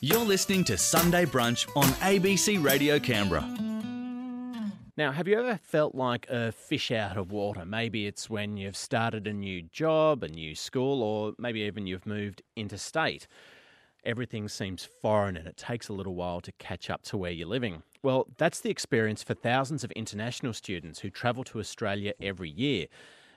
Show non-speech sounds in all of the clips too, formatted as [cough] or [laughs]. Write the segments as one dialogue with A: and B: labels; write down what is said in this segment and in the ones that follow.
A: You're listening to Sunday Brunch on ABC Radio Canberra.
B: Now, have you ever felt like a fish out of water? Maybe it's when you've started a new job, a new school, or maybe even you've moved interstate. Everything seems foreign and it takes a little while to catch up to where you're living. Well, that's the experience for thousands of international students who travel to Australia every year.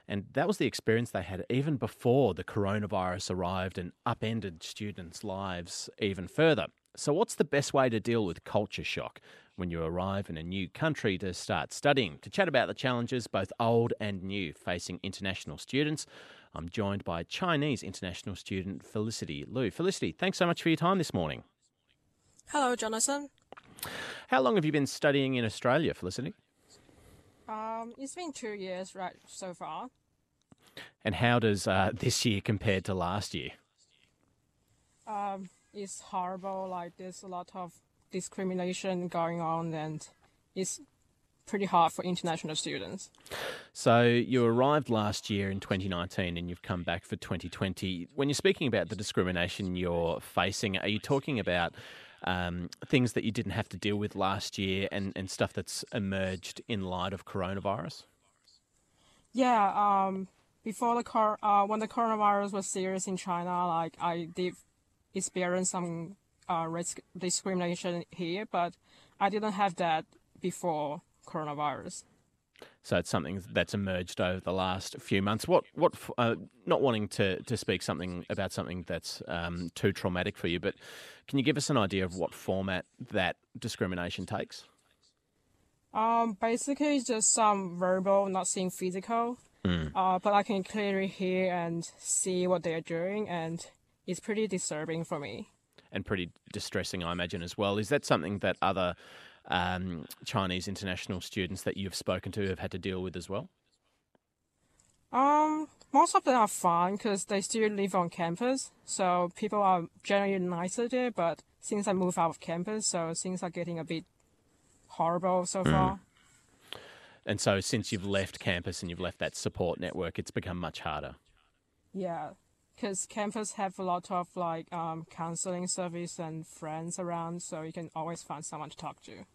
B: And that was the experience they had even before the coronavirus arrived and upended students' lives even further. So, what's the best way to deal with culture shock when you arrive in a new country to start studying? To chat about the challenges, both old and new, facing international students, I'm joined by Chinese international student Felicity Liu. Felicity, thanks so much for your time this morning.
C: Hello, Jonathan.
B: How long have you been studying in Australia, Felicity?
C: Um, it's been two years, right, so far.
B: And how does uh, this year compare to last year?
C: Um, it's horrible. Like there's a lot of discrimination going on, and it's pretty hard for international students.
B: So you arrived last year in 2019, and you've come back for 2020. When you're speaking about the discrimination you're facing, are you talking about um, things that you didn't have to deal with last year and, and stuff that's emerged in light of coronavirus?
C: Yeah, um, before the cor- uh, when the coronavirus was serious in China, like I did experience some uh, risk discrimination here, but I didn't have that before coronavirus.
B: So it's something that's emerged over the last few months. What, what, uh, not wanting to, to speak something about something that's um, too traumatic for you, but can you give us an idea of what format that discrimination takes?
C: Um, basically, just some verbal, not seeing physical.
B: Mm.
C: Uh, but I can clearly hear and see what they are doing, and it's pretty disturbing for me.
B: And pretty distressing, I imagine, as well. Is that something that other um, Chinese international students that you've spoken to have had to deal with as well?
C: Um, most of them are fine because they still live on campus, so people are generally nicer there. But since I moved out of campus, so things are getting a bit horrible so far.
B: And so, since you've left campus and you've left that support network, it's become much harder.
C: Yeah, because campus have a lot of like um, counseling service and friends around, so you can always find someone to talk to.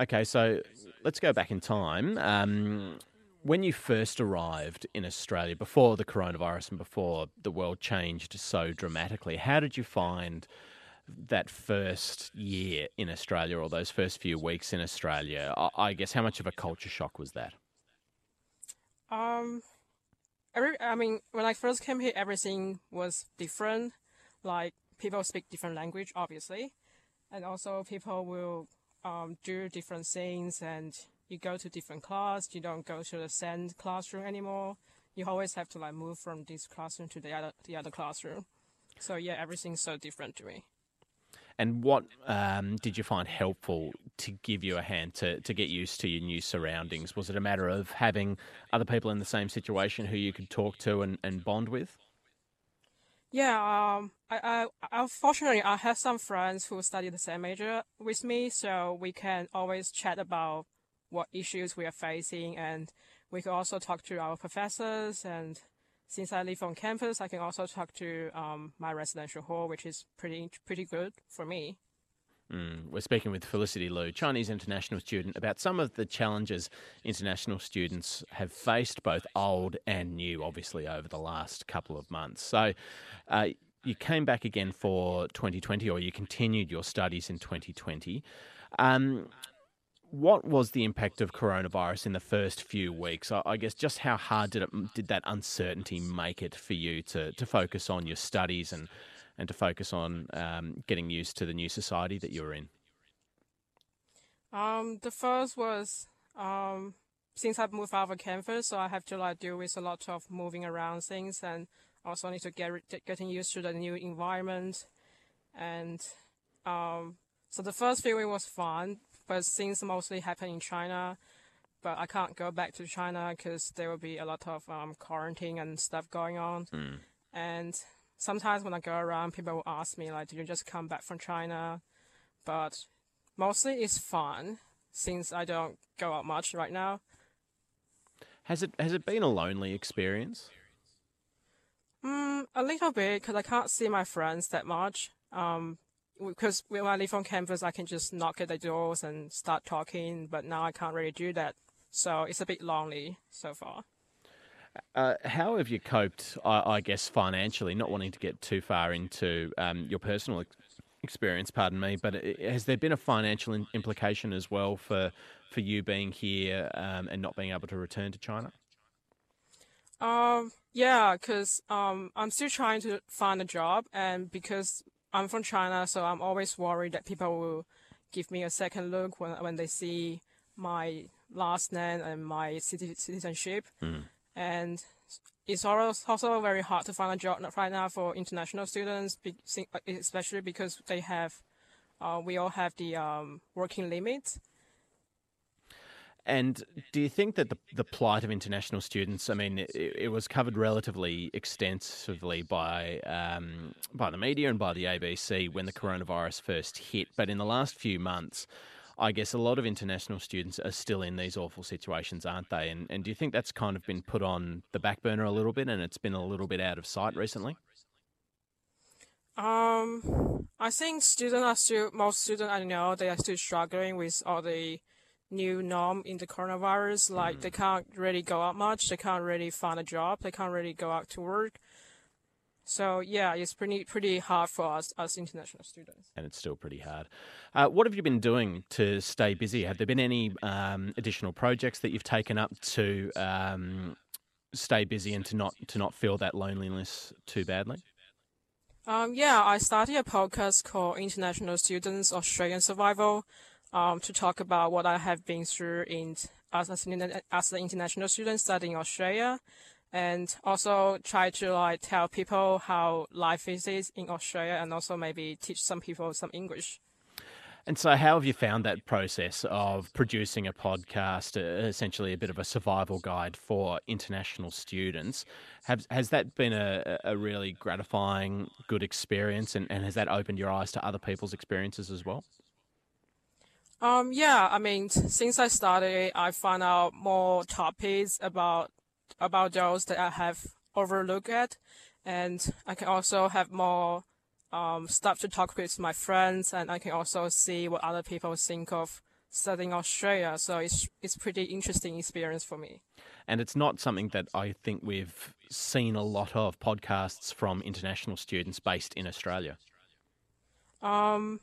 B: Okay, so let's go back in time. Um, when you first arrived in Australia, before the coronavirus and before the world changed so dramatically, how did you find that first year in Australia or those first few weeks in Australia? I- I guess how much of a culture shock was that?
C: Um, every I mean, when I first came here, everything was different. Like people speak different language, obviously, and also people will um, do different things. And you go to different class. You don't go to the same classroom anymore. You always have to like move from this classroom to the other the other classroom. So yeah, everything's so different to me.
B: And what um, did you find helpful to give you a hand to, to get used to your new surroundings? Was it a matter of having other people in the same situation who you could talk to and, and bond with?
C: Yeah, um, I, I, unfortunately, I have some friends who study the same major with me, so we can always chat about what issues we are facing, and we can also talk to our professors. And since I live on campus, I can also talk to um, my residential hall, which is pretty pretty good for me.
B: Mm, we're speaking with Felicity Liu, Chinese international student, about some of the challenges international students have faced, both old and new, obviously, over the last couple of months. So, uh, you came back again for 2020, or you continued your studies in 2020. Um, what was the impact of coronavirus in the first few weeks? I, I guess just how hard did it did that uncertainty make it for you to to focus on your studies and and to focus on um, getting used to the new society that you're in?
C: Um, the first was um, since I've moved out of campus, so I have to like deal with a lot of moving around things, and also need to get getting used to the new environment, and um, so the first few weeks was fun, but things mostly happen in China. But I can't go back to China because there will be a lot of um, quarantine and stuff going on,
B: Mm.
C: and sometimes when I go around, people will ask me like, "Did you just come back from China?" But mostly it's fun since I don't go out much right now.
B: Has it has it been a lonely experience?
C: Mm, a little bit because I can't see my friends that much. Um, because when I live on campus, I can just knock at the doors and start talking, but now I can't really do that. So it's a bit lonely so far.
B: Uh, how have you coped, I, I, guess, financially, not wanting to get too far into um, your personal ex- experience, pardon me, but has there been a financial in- implication as well for, for you being here um, and not being able to return to China?
C: Um, yeah, because um, I'm still trying to find a job, and because I'm from China, so I'm always worried that people will give me a second look when when they see my last name and my citizenship. Mm. And it's also very hard to find a job right now for international students, especially because they have, uh, we all have the um, working limit.
B: And do you think that the, the plight of international students, I mean, it, it was covered relatively extensively by, um, by the media and by the ABC when the coronavirus first hit, but in the last few months, I guess a lot of international students are still in these awful situations, aren't they? And, and do you think that's kind of been put on the back burner a little bit and it's been a little bit out of sight recently?
C: Um, I think students are still, most students I know, they are still struggling with all the new norm in the coronavirus. Like mm. they can't really go out much, they can't really find a job, they can't really go out to work. So yeah, it's pretty pretty hard for us as international students.
B: And it's still pretty hard. Uh, what have you been doing to stay busy? Have there been any um, additional projects that you've taken up to um, stay busy and to not to not feel that loneliness too badly?
C: Um, yeah, I started a podcast called International Students Australian Survival um, to talk about what I have been through in as, as, as an international student studying Australia and also try to like tell people how life is in Australia and also maybe teach some people some English.
B: And so, how have you found that process of producing a podcast, uh, essentially a bit of a survival guide for international students? Has, has that been a, a really gratifying, good experience, and, and has that opened your eyes to other people's experiences as well?
C: Um, yeah, I mean, since I started, I found out more topics about about those that I have overlooked at, and I can also have more um, stuff to talk with my friends, and I can also see what other people think of studying Australia. So it's it's pretty interesting experience for me.
B: And it's not something that I think we've seen a lot of podcasts from international students based in Australia.
C: Um,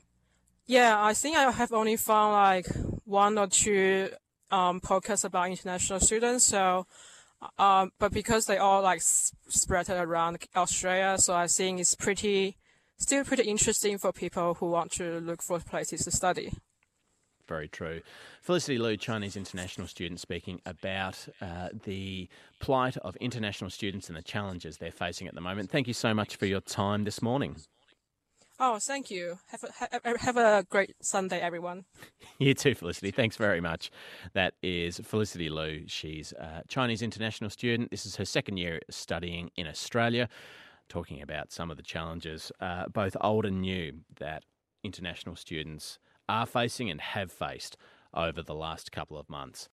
C: yeah, I think I have only found like one or two um, podcasts about international students. So um, but because they all like spread around Australia, so I think it's pretty, still pretty interesting for people who want to look for places to study.
B: Very true. Felicity Liu, Chinese international student, speaking about uh, the plight of international students and the challenges they're facing at the moment. Thank you so much for your time this morning.
C: Oh, thank you. Have a, have a great Sunday, everyone. [laughs]
B: you too, Felicity. Thanks very much. That is Felicity Liu. She's a Chinese international student. This is her second year studying in Australia, talking about some of the challenges, uh, both old and new, that international students are facing and have faced over the last couple of months.